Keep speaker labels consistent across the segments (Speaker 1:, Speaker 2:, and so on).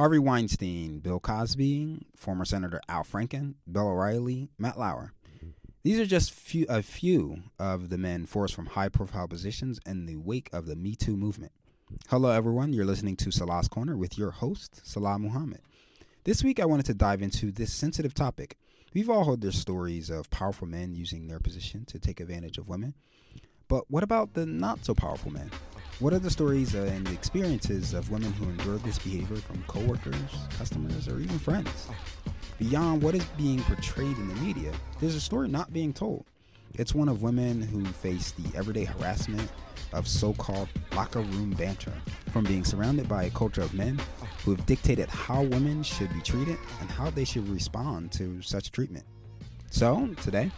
Speaker 1: Harvey Weinstein, Bill Cosby, former Senator Al Franken, Bill O'Reilly, Matt Lauer. These are just few, a few of the men forced from high profile positions in the wake of the Me Too movement. Hello, everyone. You're listening to Salah's Corner with your host, Salah Muhammad. This week, I wanted to dive into this sensitive topic. We've all heard their stories of powerful men using their position to take advantage of women. But what about the not so powerful men? What are the stories and experiences of women who endured this behavior from coworkers, customers, or even friends? Beyond what is being portrayed in the media, there's a story not being told. It's one of women who face the everyday harassment of so called locker room banter, from being surrounded by a culture of men who have dictated how women should be treated and how they should respond to such treatment. So, today,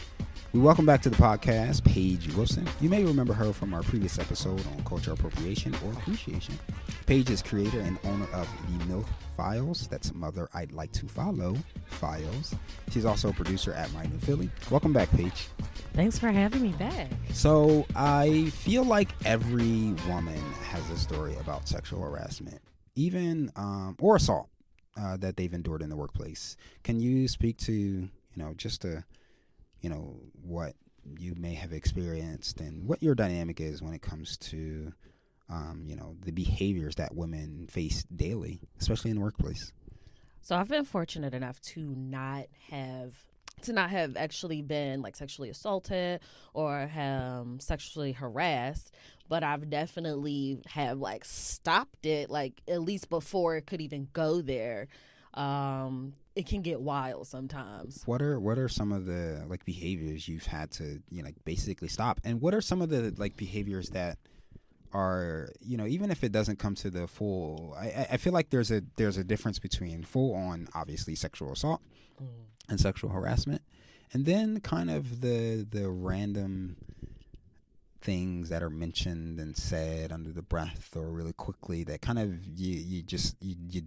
Speaker 1: we welcome back to the podcast Paige Wilson. You may remember her from our previous episode on cultural appropriation or appreciation. Paige is creator and owner of the MILF Files. That's Mother I'd Like to Follow Files. She's also a producer at My New Philly. Welcome back, Paige.
Speaker 2: Thanks for having me back.
Speaker 1: So, I feel like every woman has a story about sexual harassment, even um, or assault uh, that they've endured in the workplace. Can you speak to, you know, just a you know what you may have experienced and what your dynamic is when it comes to um, you know the behaviors that women face daily, especially in the workplace.
Speaker 2: So I've been fortunate enough to not have to not have actually been like sexually assaulted or um, sexually harassed, but I've definitely have like stopped it like at least before it could even go there. Um, it can get wild sometimes.
Speaker 1: What are what are some of the like behaviors you've had to you know like basically stop, and what are some of the like behaviors that are you know even if it doesn't come to the full, I I feel like there's a there's a difference between full on obviously sexual assault mm. and sexual harassment, and then kind of the the random things that are mentioned and said under the breath or really quickly that kind of you you just you, you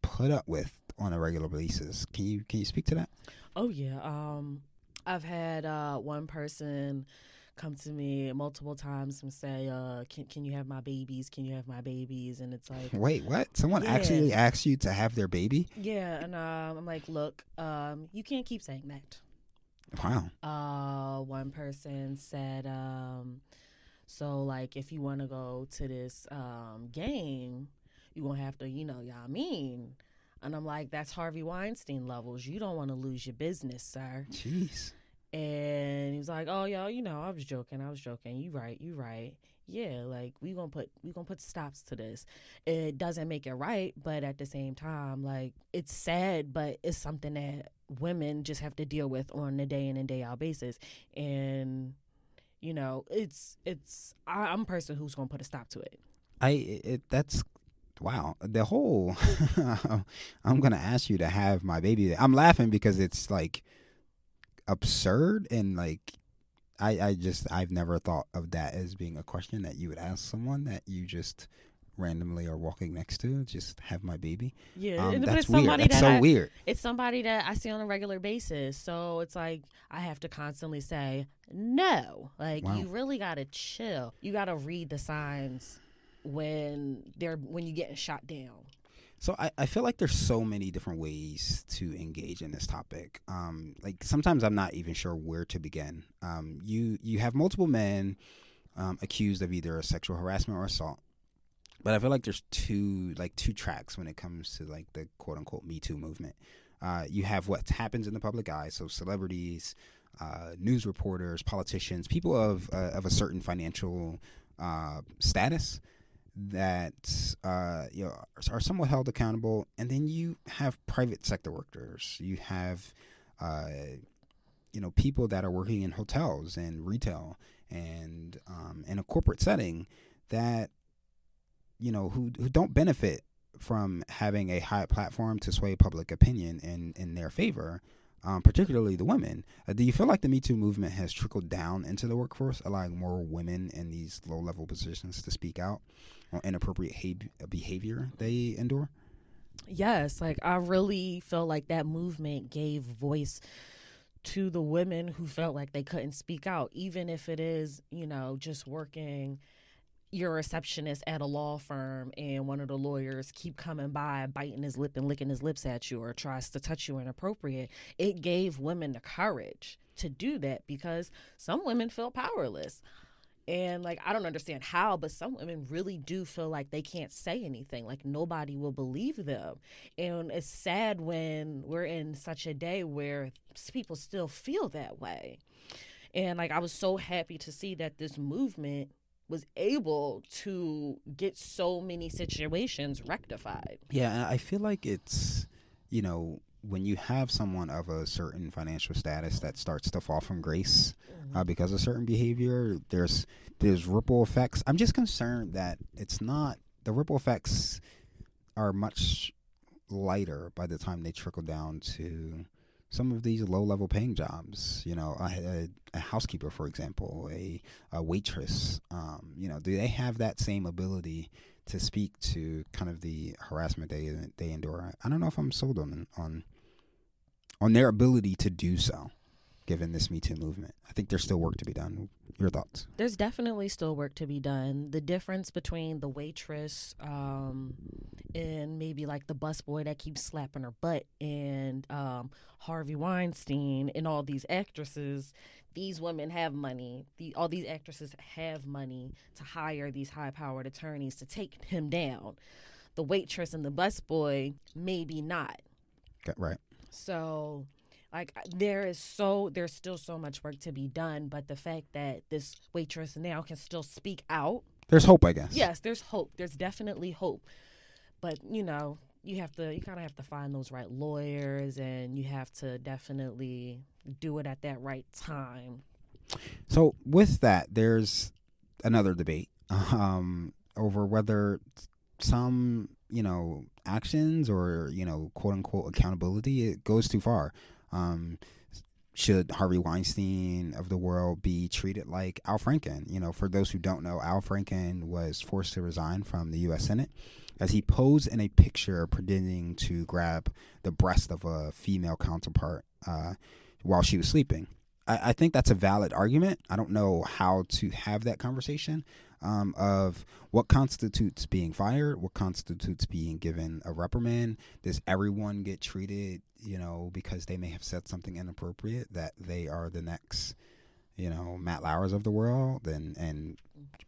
Speaker 1: put up with on a regular basis. Can you can you speak to that?
Speaker 2: Oh yeah. Um, I've had uh, one person come to me multiple times and say, uh, "Can can you have my babies? Can you have my babies?" And it's like,
Speaker 1: wait, what? Someone yeah. actually asked you to have their baby?
Speaker 2: Yeah, and um, I'm like, look, um, you can't keep saying that.
Speaker 1: Wow.
Speaker 2: Uh, one person said, um, so like, if you want to go to this um, game, you're gonna have to, you know, y'all mean and I'm like, that's Harvey Weinstein levels. You don't want to lose your business, sir.
Speaker 1: Jeez.
Speaker 2: And he was like, "Oh, y'all, you know, I was joking. I was joking. You right. You right. Yeah, like we gonna put we gonna put stops to this. It doesn't make it right, but at the same time, like it's sad, but it's something that women just have to deal with on a day in and day out basis. And you know, it's it's I, I'm a person who's gonna put a stop to it.
Speaker 1: I it, that's wow, the whole I'm gonna ask you to have my baby. I'm laughing because it's like absurd and like I I just I've never thought of that as being a question that you would ask someone that you just randomly are walking next to just have my baby.
Speaker 2: Yeah
Speaker 1: um, that's weird. that's that so
Speaker 2: I,
Speaker 1: weird.
Speaker 2: it's somebody that i see on a regular basis so it's like i have to constantly say no. Like wow. you really gotta chill. You gotta read the signs when they're when you're getting shot down.
Speaker 1: So I, I feel like there's so many different ways to engage in this topic. Um, like sometimes I'm not even sure where to begin. Um, you you have multiple men um, accused of either sexual harassment or assault, but I feel like there's two like two tracks when it comes to like the quote unquote Me Too movement. Uh, you have what happens in the public eye, so celebrities, uh, news reporters, politicians, people of uh, of a certain financial uh, status that uh, you know are somewhat held accountable, and then you have private sector workers. You have uh, you know people that are working in hotels and retail and um, in a corporate setting that you know who who don't benefit from having a high platform to sway public opinion in in their favor um, particularly the women. Uh, do you feel like the Me Too movement has trickled down into the workforce, allowing more women in these low level positions to speak out on inappropriate ha- behavior they endure?
Speaker 2: Yes, like I really feel like that movement gave voice to the women who felt like they couldn't speak out, even if it is, you know, just working you're a receptionist at a law firm and one of the lawyers keep coming by biting his lip and licking his lips at you or tries to touch you inappropriate it gave women the courage to do that because some women feel powerless. And like i don't understand how but some women really do feel like they can't say anything like nobody will believe them. And it's sad when we're in such a day where people still feel that way. And like i was so happy to see that this movement was able to get so many situations rectified.
Speaker 1: Yeah, I feel like it's, you know, when you have someone of a certain financial status that starts to fall from grace mm-hmm. uh, because of certain behavior, there's there's ripple effects. I'm just concerned that it's not the ripple effects are much lighter by the time they trickle down to some of these low level paying jobs, you know, a, a housekeeper, for example, a, a waitress, um, you know, do they have that same ability to speak to kind of the harassment they they endure? I don't know if I'm sold on on on their ability to do so given this Me Too movement? I think there's still work to be done. Your thoughts?
Speaker 2: There's definitely still work to be done. The difference between the waitress um, and maybe like the busboy that keeps slapping her butt and um, Harvey Weinstein and all these actresses, these women have money. The, all these actresses have money to hire these high powered attorneys to take him down. The waitress and the busboy, maybe not.
Speaker 1: Okay, right.
Speaker 2: So like there is so there's still so much work to be done but the fact that this waitress now can still speak out
Speaker 1: there's hope i guess.
Speaker 2: Yes there's hope. There's definitely hope. But you know you have to you kind of have to find those right lawyers and you have to definitely do it at that right time.
Speaker 1: So with that there's another debate um, over whether some you know actions or you know quote unquote accountability it goes too far um, should Harvey Weinstein of the world be treated like Al Franken? You know, for those who don't know, Al Franken was forced to resign from the U.S. Senate as he posed in a picture pretending to grab the breast of a female counterpart uh, while she was sleeping. I, I, think that's a valid argument. I don't know how to have that conversation um, of what constitutes being fired, what constitutes being given a reprimand. Does everyone get treated, you know, because they may have said something inappropriate that they are the next, you know, Matt Lauers of the world and and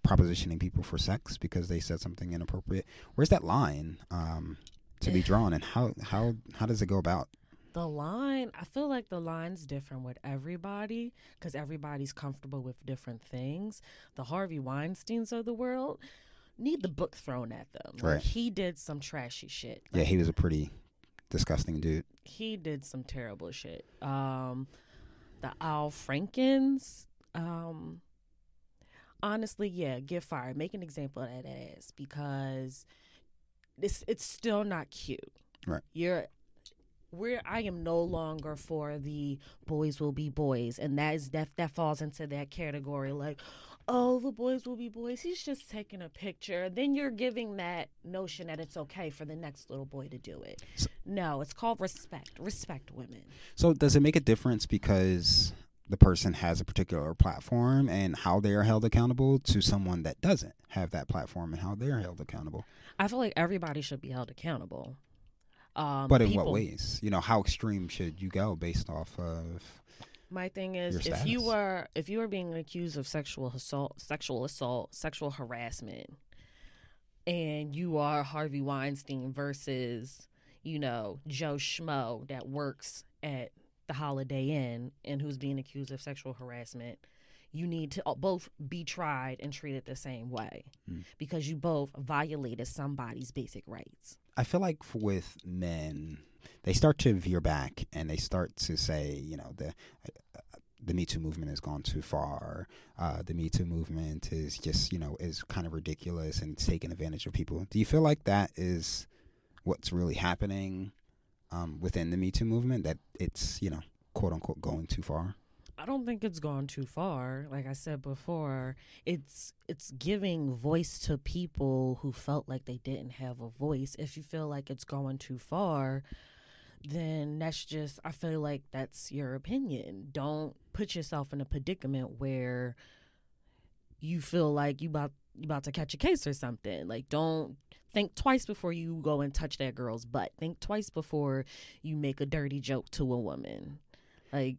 Speaker 1: propositioning people for sex because they said something inappropriate? Where's that line um, to be drawn, and how how how does it go about?
Speaker 2: The line i feel like the line's different with everybody because everybody's comfortable with different things. The harvey weinsteins of the world need the book thrown at them. Right. like, he did some trashy shit.
Speaker 1: Like, yeah he was a pretty disgusting dude.
Speaker 2: He did some terrible shit. Um the al frankens um honestly yeah get fired. Make an example of that ass because it's it's still not cute.
Speaker 1: Right.
Speaker 2: You're where I am no longer for the boys will be boys, and that is that that falls into that category. Like, oh, the boys will be boys. He's just taking a picture. Then you're giving that notion that it's okay for the next little boy to do it. So, no, it's called respect. Respect women.
Speaker 1: So does it make a difference because the person has a particular platform and how they are held accountable to someone that doesn't have that platform and how they're held accountable?
Speaker 2: I feel like everybody should be held accountable.
Speaker 1: Um, but in people, what ways? You know, how extreme should you go based off of?
Speaker 2: My thing is, if you were if you were being accused of sexual assault, sexual assault, sexual harassment, and you are Harvey Weinstein versus you know Joe Schmo that works at the Holiday Inn and who's being accused of sexual harassment, you need to uh, both be tried and treated the same way mm. because you both violated somebody's basic rights.
Speaker 1: I feel like with men, they start to veer back and they start to say, you know, the uh, the Me Too movement has gone too far. Uh, the Me Too movement is just, you know, is kind of ridiculous and taking advantage of people. Do you feel like that is what's really happening um, within the Me Too movement? That it's, you know, quote unquote, going too far?
Speaker 2: I don't think it's gone too far. Like I said before, it's it's giving voice to people who felt like they didn't have a voice. If you feel like it's going too far, then that's just I feel like that's your opinion. Don't put yourself in a predicament where you feel like you about you about to catch a case or something. Like don't think twice before you go and touch that girl's butt. Think twice before you make a dirty joke to a woman. Like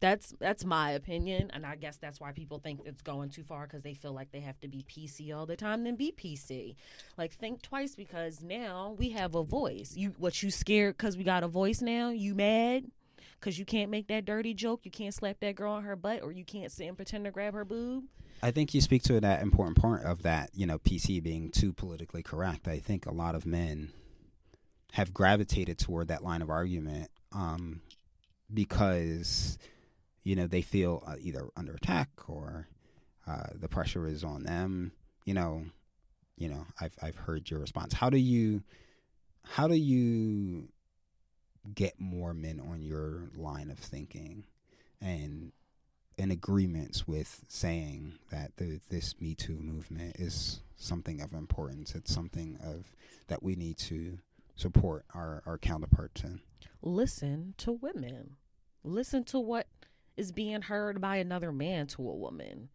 Speaker 2: that's that's my opinion, and I guess that's why people think it's going too far because they feel like they have to be PC all the time. Then be PC. Like think twice because now we have a voice. You what you scared because we got a voice now? You mad? Because you can't make that dirty joke, you can't slap that girl on her butt, or you can't sit and pretend to grab her boob.
Speaker 1: I think you speak to that important part of that, you know, PC being too politically correct. I think a lot of men have gravitated toward that line of argument um, because you know they feel uh, either under attack or uh, the pressure is on them. You know, you know. I've I've heard your response. How do you how do you get more men on your line of thinking and in agreements with saying that the, this Me Too movement is something of importance. It's something of that we need to support our, our counterparts in.
Speaker 2: Listen to women. Listen to what is being heard by another man to a woman.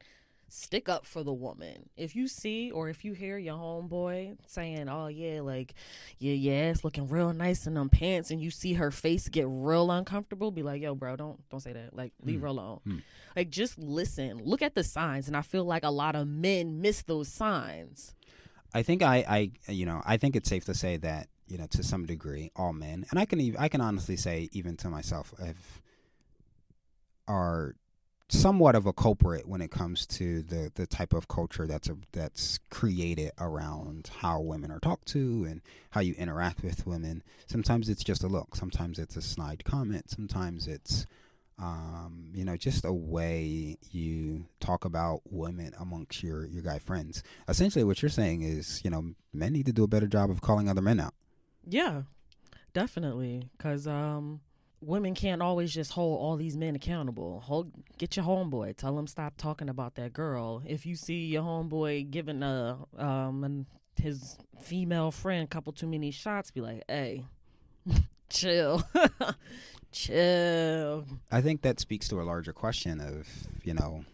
Speaker 2: Stick up for the woman. If you see or if you hear your homeboy saying, "Oh yeah, like yeah, yeah, it's looking real nice in them pants," and you see her face get real uncomfortable, be like, "Yo, bro, don't don't say that. Like, leave
Speaker 1: Mm.
Speaker 2: her alone.
Speaker 1: Mm.
Speaker 2: Like, just listen. Look at the signs." And I feel like a lot of men miss those signs.
Speaker 1: I think I, I you know I think it's safe to say that you know to some degree all men and I can even I can honestly say even to myself have are somewhat of a culprit when it comes to the the type of culture that's a, that's created around how women are talked to and how you interact with women. Sometimes it's just a look. Sometimes it's a snide comment. Sometimes it's um, you know, just a way you talk about women amongst your your guy friends. Essentially, what you're saying is, you know, men need to do a better job of calling other men out.
Speaker 2: Yeah, definitely. Because um, women can't always just hold all these men accountable. Hold, get your homeboy. Tell him stop talking about that girl. If you see your homeboy giving a um an, his female friend a couple too many shots, be like, hey, chill, chill.
Speaker 1: I think that speaks to a larger question of, you know,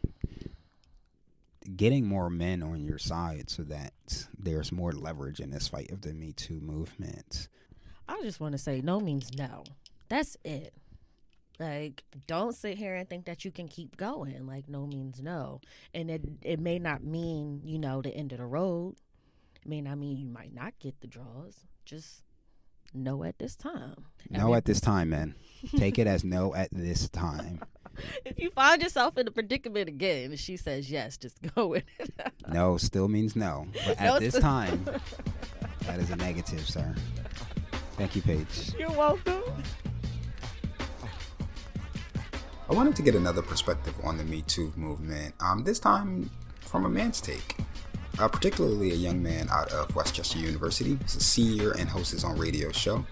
Speaker 1: getting more men on your side so that there's more leverage in this fight of the Me Too movement.
Speaker 2: I just want to say no means no. That's it. Like, don't sit here and think that you can keep going. Like, no means no. And it it may not mean, you know, the end of the road. It may not mean you might not get the draws. Just no at this time.
Speaker 1: No at this time, man. Take it as no at this time.
Speaker 2: if you find yourself in a predicament again and she says yes, just go with it.
Speaker 1: No still means no. But at
Speaker 2: No,
Speaker 1: this time, that is a negative, sir. Thank you, Paige.
Speaker 2: You're welcome.
Speaker 1: I wanted to get another perspective on the Me Too movement, um, this time from a man's take. Uh, particularly a young man out of West Chester University. He's a senior and hosts his own radio show.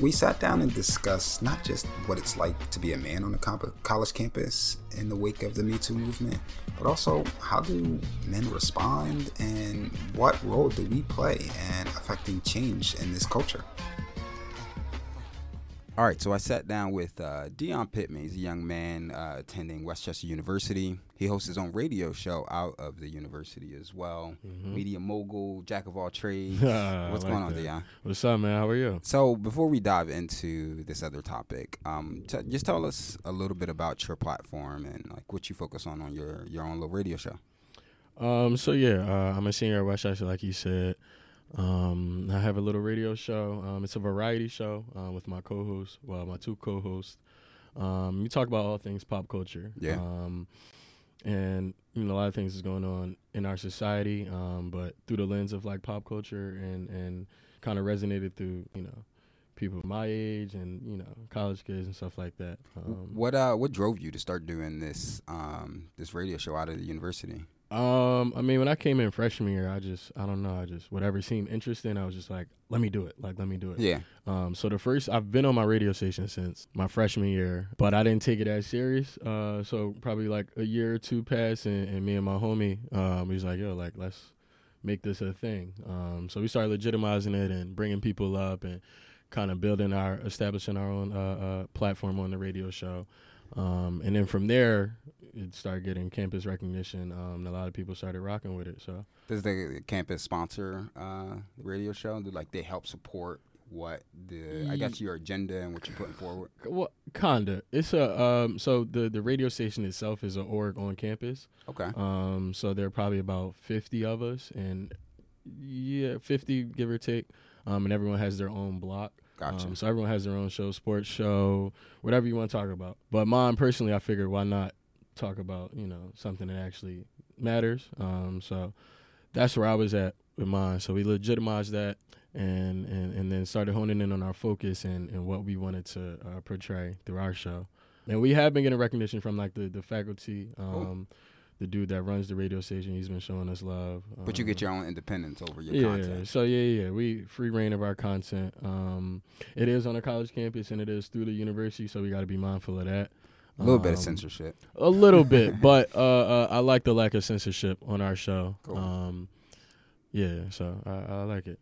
Speaker 1: We sat down and discussed not just what it's like to be a man on a comp- college campus in the wake of the Me Too movement, but also how do men respond and what role do we play in affecting change in this culture. All right, so I sat down with uh, Dion Pittman. He's a young man uh, attending West Chester University. He hosts his own radio show out of the university as well. Media mogul, jack of all trades. What's
Speaker 3: like
Speaker 1: going on,
Speaker 3: that.
Speaker 1: Dion?
Speaker 3: What's up, man? How are you?
Speaker 1: So before we dive into this other topic, um, t- just tell us a little bit about your platform and like what you focus on on your your own little radio show.
Speaker 3: Um, so yeah, uh, I'm a senior at West Chester, like you said. Um, I have a little radio show. Um, it's a variety show uh, with my co-host, well, my two co-hosts. Um, we talk about all things pop culture.
Speaker 1: Yeah.
Speaker 3: Um, and you know, a lot of things is going on in our society, um, but through the lens of like pop culture and and kind of resonated through you know people of my age and you know college kids and stuff like that. Um,
Speaker 1: what uh what drove you to start doing this um this radio show out of the university?
Speaker 3: Um, I mean, when I came in freshman year, I just, I don't know, I just whatever seemed interesting, I was just like, let me do it, like let me do it.
Speaker 1: Yeah.
Speaker 3: Um, so the first, I've been on my radio station since my freshman year, but I didn't take it as serious. Uh, so probably like a year or two passed, and, and me and my homie, um, was like, yo, like let's make this a thing. Um, so we started legitimizing it and bringing people up and kind of building our, establishing our own uh, uh, platform on the radio show. Um, and then from there, it started getting campus recognition. Um, and a lot of people started rocking with it. So
Speaker 1: Does the campus sponsor uh, the radio show? Do like they help support what the I guess your agenda and what you're putting forward?
Speaker 3: Well, kinda. It's a um. So the the radio station itself is an org on campus.
Speaker 1: Okay.
Speaker 3: Um. So there are probably about fifty of us, and yeah, fifty give or take. Um. And everyone has their own block.
Speaker 1: Gotcha.
Speaker 3: Um, so everyone has their own show, sports show, whatever you want to talk about. But mine personally, I figured why not talk about you know something that actually matters. Um. So that's where I was at with mine. So we legitimized that and and, and then started honing in on our focus and, and what we wanted to uh, portray through our show. And we have been getting recognition from like the, the faculty, um, the dude that runs the radio station. He's been showing us love.
Speaker 1: but you get
Speaker 3: Um,
Speaker 1: your own independence over your
Speaker 3: yeah,
Speaker 1: content.
Speaker 3: so yeah, yeah, we free rein of our content. Um, it is on a college campus and it is through the university, so we got to be mindful of that.
Speaker 1: A little bit of
Speaker 3: Um,
Speaker 1: censorship.
Speaker 3: a little bit, but uh, uh, I like the lack of censorship on our show.
Speaker 1: Cool.
Speaker 3: Um, yeah, so I, I like it.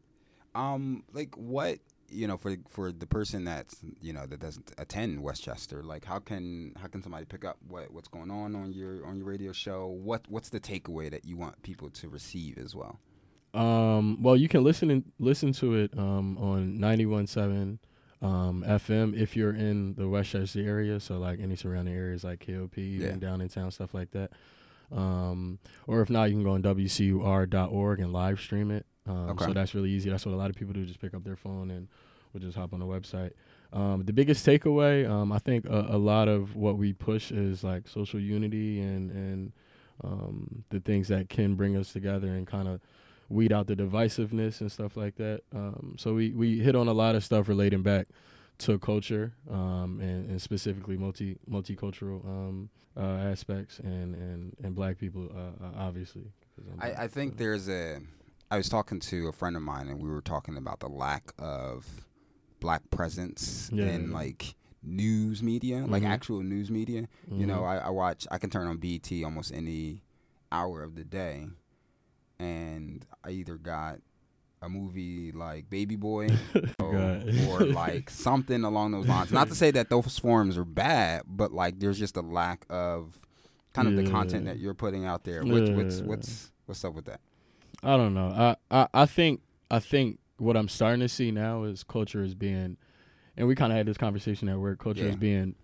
Speaker 1: Um, like what you know for for the person that's you know that doesn't attend West Chester, like how can how can somebody pick up what what's going on on your on your radio show? What what's the takeaway that you want people to receive as well?
Speaker 3: Um, well, you can listen and listen to it um, on 91.7 um, FM if you're in the West Chester area, so like any surrounding areas like KOP,
Speaker 1: Yeah.
Speaker 3: Downingtown, stuff like that. Um, or if not, you can go on WCUR.org and live stream it. Um,
Speaker 1: Okay.
Speaker 3: So that's really easy. That's what a lot of people do. Just pick up their phone and we'll just hop on the website. Um, the biggest takeaway, um, I think a, a lot of what we push is like social unity and and um, the things that can bring us together and kind of weed out the divisiveness and stuff like that. Um, so we, we hit on a lot of stuff relating back to culture um, and, and specifically multi multicultural um, uh, aspects and, and, and black people uh, uh, obviously. I'm
Speaker 1: I, think there's a. I was talking to a friend of mine, and we were talking about the lack of black presence
Speaker 3: Yeah.
Speaker 1: in like news media, like
Speaker 3: Mhm.
Speaker 1: actual news media. You know,
Speaker 3: Mhm.
Speaker 1: I, I watch. I can turn on BET almost any hour of the day, and I either got a movie like Baby Boy or, or like something along those lines. Not to say that those forms are bad, but like there's just a lack of kind of the content that you're putting out there. What's what's what's what's up with that?
Speaker 3: I don't know. I, I, I think I think what I'm starting to see now is culture is being, and we kind of had this conversation at work. Culture
Speaker 1: Yeah.
Speaker 3: is being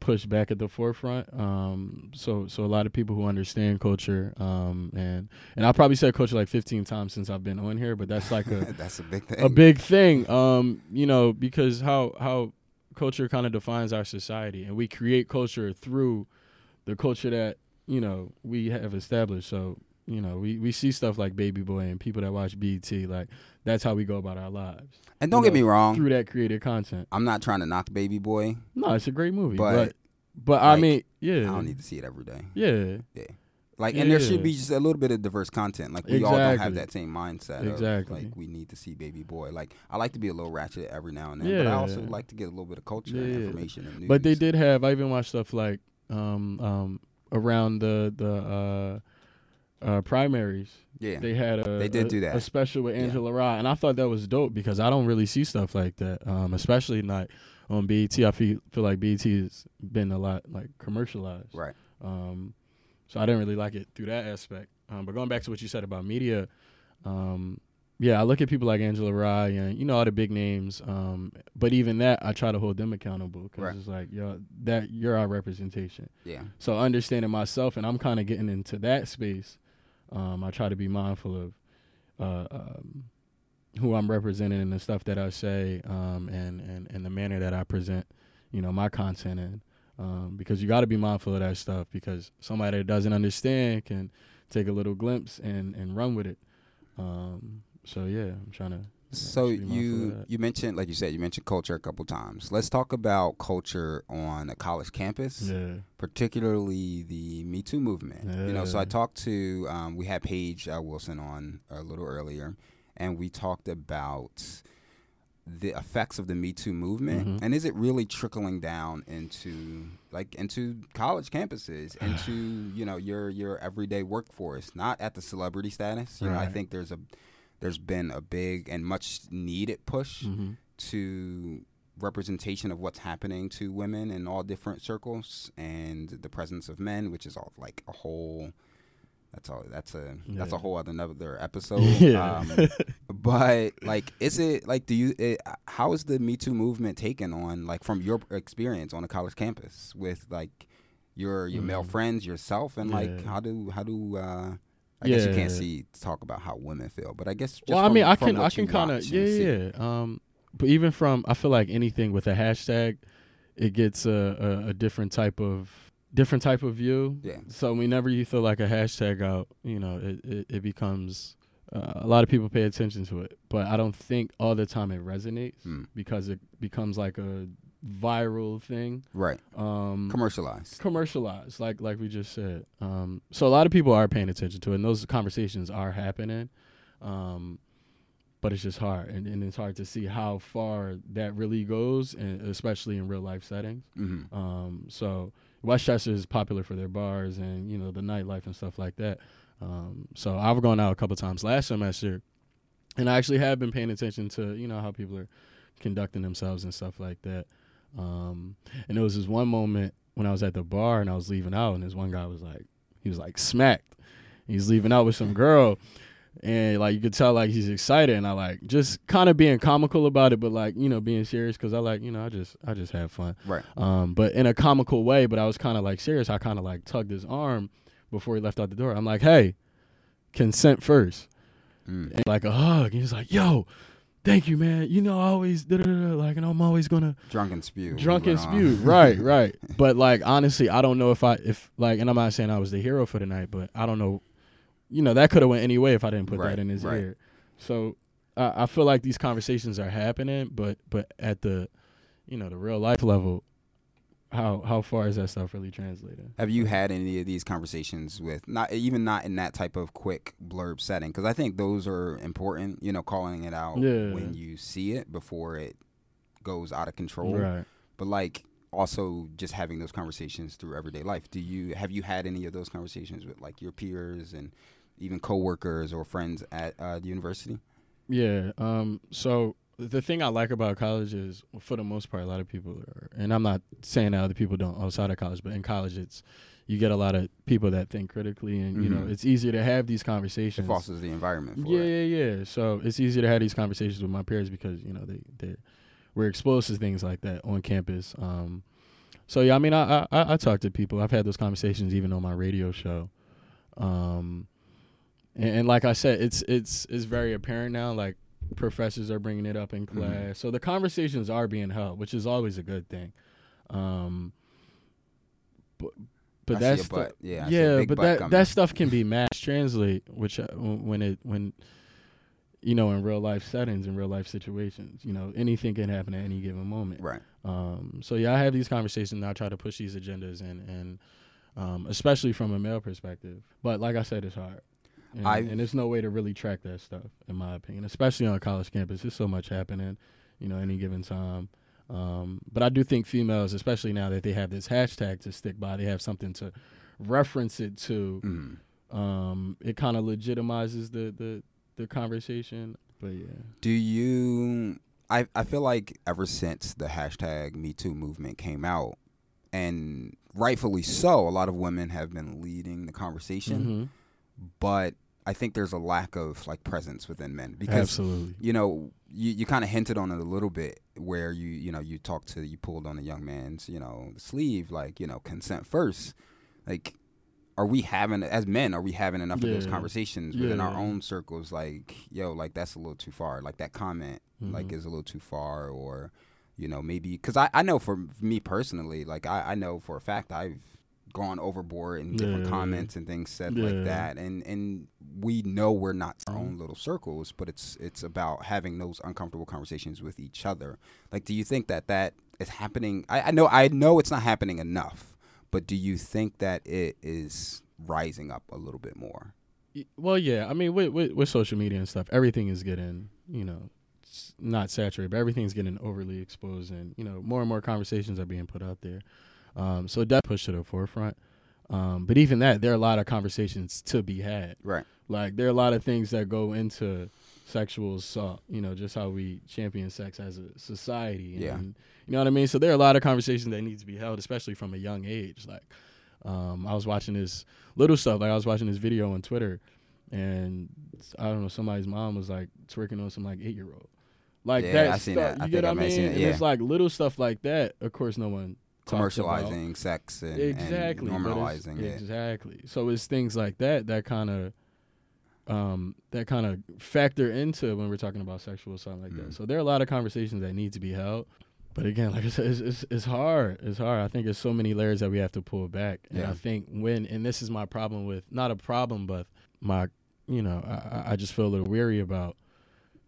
Speaker 3: pushed back at the forefront. Um, so so a lot of people who understand culture, um, and and I probably said culture like 15 times since I've been on here, but that's like a
Speaker 1: That's a big thing.
Speaker 3: a big thing. Um, you know, because how how culture kind of defines our society, and we create culture through the culture that you know we have established. So you know, we we see stuff like Baby Boy and people that watch BET. Like that's how we go about our lives
Speaker 1: and don't
Speaker 3: you
Speaker 1: get me wrong,
Speaker 3: through that created content.
Speaker 1: I'm not trying to knock Baby Boy.
Speaker 3: No, it's a great movie,
Speaker 1: But,
Speaker 3: but but, I mean, yeah,
Speaker 1: I don't need to see it every day.
Speaker 3: yeah, yeah.
Speaker 1: Like, and there should be just a little bit of diverse content. Like, we all don't have that same mindset. Of,
Speaker 3: Exactly.
Speaker 1: like, we need to see Baby Boy. Like, I like to be a little ratchet every now and then, yeah. but I also like to get a little bit of culture and information and news.
Speaker 3: But they did have. I even watched stuff like um um around the the uh, uh primaries.
Speaker 1: Yeah.
Speaker 3: They had a
Speaker 1: They did
Speaker 3: a-
Speaker 1: do that.
Speaker 3: a special with
Speaker 1: Yeah.
Speaker 3: Angela Rye, and I thought that was dope because I don't really see stuff like that. Um, especially not on BET. I feel feel like BET has been a lot like commercialized.
Speaker 1: right.
Speaker 3: Um, so I didn't really like it through that aspect. Um, but going back to what you said about media, um, yeah, I look at people like Angela Rye and you know all the big names. Um, but even that, I try to hold them accountable because
Speaker 1: Right.
Speaker 3: it's like, yo, that you're our representation.
Speaker 1: Yeah.
Speaker 3: So understanding myself, and I'm kind of getting into that space. Um, I try to be mindful of uh, um, who I'm representing and the stuff that I say, um, and and and the manner that I present, you know, my content in. Um, because you got to be mindful of that stuff because somebody that doesn't understand can take a little glimpse and and run with it. Um, so yeah, I'm trying to.
Speaker 1: So
Speaker 3: just be mindful of
Speaker 1: you you mentioned, like you said, you mentioned culture a couple times. Let's talk about culture on a college campus.
Speaker 3: Yeah.
Speaker 1: particularly the Me Too movement. You know, so I talked to um, we had Paige uh, Wilson on a little earlier, and we talked about the effects of the Me Too movement,
Speaker 3: Mhm.
Speaker 1: and is it really trickling down into like into college campuses, into you know your your everyday workforce, not at the celebrity status. You know, I think there's a there's been a big and much needed push
Speaker 3: hmm
Speaker 1: to representation of what's happening to women in all different circles and the presence of men, which is all like a whole. That's all. That's a that's a whole other another episode.
Speaker 3: Yeah.
Speaker 1: Um, but like, is it like? Do you? It, how is the Me Too movement taken on? Like from your experience on a college campus with like your your male
Speaker 3: Mhm.
Speaker 1: friends, yourself, and like how do how do uh, I guess you can't see talk about how women feel, but I guess. Just
Speaker 3: well, I mean, I can, I can kind of, yeah, yeah. Um, but even from, I feel like anything with a hashtag, it gets a, a, a different type of different type of view.
Speaker 1: Yeah.
Speaker 3: So whenever you throw like a hashtag out, you know, it it, it becomes uh, a lot of people pay attention to it, but I don't think all the time it resonates
Speaker 1: Mm.
Speaker 3: because it becomes like a viral thing.
Speaker 1: Right.
Speaker 3: Um,
Speaker 1: Commercialized.
Speaker 3: commercialized like like we just said um so a lot of people are paying attention to it and those conversations are happening um but it's just hard and, and it's hard to see how far that really goes and especially in real life settings
Speaker 1: hmm
Speaker 3: um so West Chester is popular for their bars and you know the nightlife and stuff like that um so i've gone out a couple times last semester and i actually have been paying attention to you know how people are conducting themselves and stuff like that um and there was this one moment when I was at the bar and I was leaving out, and this one guy was like, he was like smacked. He's leaving out with some girl, and like you could tell like he's excited, and I like just kind of being comical about it, but like you know being serious because I like you know I just I just have fun,
Speaker 1: Right.
Speaker 3: um, but in a comical way. But I was kind of like serious. I kind of like tugged his arm before he left out the door. I'm like, hey, consent first,
Speaker 1: Mm.
Speaker 3: and like a hug. He was like, yo. Thank you, man. You know, I always da-da-da-da, like, and I'm always gonna
Speaker 1: Drunken spew.
Speaker 3: drunken spew right right but like honestly i don't know if i if like and i'm not saying i was the hero for the night but i don't know you know that could have went any way if i didn't put
Speaker 1: Right,
Speaker 3: that in his
Speaker 1: right.
Speaker 3: ear so I i feel like these conversations are happening but but at the you know the real life level how how far is that stuff really translated?
Speaker 1: Have you had any of these conversations with not even not in that type of quick blurb setting? Because I think those are important. You know, calling it out
Speaker 3: Yeah.
Speaker 1: when you see it before it goes out of control.
Speaker 3: right
Speaker 1: But like also just having those conversations through everyday life. Do you have you had any of those conversations with like your peers and even coworkers or friends at uh, the university?
Speaker 3: Yeah. Um. So the thing I like about college is, for the most part, a lot of people are, and I'm not saying that other people don't outside of college, but in college, it's you get a lot of people that think critically, and you know,
Speaker 1: Mhm.
Speaker 3: it's easier to have these
Speaker 1: It
Speaker 3: conversations.
Speaker 1: fosters the environment for
Speaker 3: Yeah,
Speaker 1: it.
Speaker 3: yeah, yeah. So it's easier to have these conversations with my peers because you know they they we're exposed to things like that on campus. Um. So yeah, I mean, I I, I I talk to people. I've had those conversations even on my radio show. Um. And, and like I said, it's it's it's very apparent now. Like professors are bringing it up in
Speaker 1: Mm-hmm.
Speaker 3: class, so the conversations are being held, which is always a good thing. Um, but but
Speaker 1: I
Speaker 3: that's
Speaker 1: butt. Yeah. I see a
Speaker 3: yeah,
Speaker 1: big
Speaker 3: but that
Speaker 1: coming.
Speaker 3: that stuff can be mass translate, which uh, when it when you know in real life settings in real life situations, you know anything can happen at any given moment.
Speaker 1: right.
Speaker 3: Um, so yeah, I have these conversations and I try to push these agendas and and um, especially from a male perspective. But like I said, it's hard. And, and there's no way to really track that stuff, in my opinion, especially on a college campus. There's so much happening, you know, any given time. Um, but I do think females, especially now that they have this hashtag to stick by, they have something to reference it to.
Speaker 1: Mhm.
Speaker 3: Um, it kind of legitimizes the, the the conversation. But yeah,
Speaker 1: Do you? I I feel like ever since the hashtag Me Too movement came out, and rightfully so, a lot of women have been leading the conversation.
Speaker 3: Mhm.
Speaker 1: But I think there's a lack of like presence within men because
Speaker 3: absolutely.
Speaker 1: you know you, you kind of hinted on it a little bit where you you know you talked to you pulled on a young man's you know sleeve like you know consent first like are we having as men are we having enough of those
Speaker 3: Yeah.
Speaker 1: conversations within our own circles like yo like that's a little too far like that comment like
Speaker 3: Mhm.
Speaker 1: is a little too far or you know maybe because I, I know for me personally like I, I know for a fact i've gone overboard in different
Speaker 3: Yeah.
Speaker 1: comments and things said
Speaker 3: Yeah.
Speaker 1: like that and and we know we're not our own little circles but it's it's about having those uncomfortable conversations with each other like do you think that that is happening i, I know i know it's not happening enough but do you think that it is rising up a little bit more
Speaker 3: Well, yeah. I mean, with, with with social media and stuff, everything is getting you know, not saturated, but everything's getting overly exposed, and you know, more and more conversations are being put out there. Um, so that pushed to the forefront. Um, but even that, there are a lot of conversations to be had.
Speaker 1: right
Speaker 3: Like there are a lot of things that go into sexual assault. You know, just how we champion sex as a society.
Speaker 1: Yeah.
Speaker 3: You know what I mean? So there are a lot of conversations that need to be held, especially from a young age. Like, um, I was watching this little stuff. Like I was watching this video on Twitter, and I don't know, somebody's mom was like twerking on some like eight year old. Like
Speaker 1: Yeah,
Speaker 3: that
Speaker 1: I seen
Speaker 3: stuff,
Speaker 1: that.
Speaker 3: You
Speaker 1: think
Speaker 3: get what I mean?
Speaker 1: it,
Speaker 3: And it's like little stuff like that. Of course, no one.
Speaker 1: Commercializing sex and,
Speaker 3: exactly
Speaker 1: and normalizing it.
Speaker 3: exactly so it's things like that that kind of um that kind of factor into when we're talking about sexual assault like
Speaker 1: Mm.
Speaker 3: that so there are a lot of conversations that need to be held but again like i said it's, it's, it's hard it's hard i think there's so many layers that we have to pull back and
Speaker 1: Yeah.
Speaker 3: i think when and this is my problem with not a problem but my you know i, I just feel a little weary about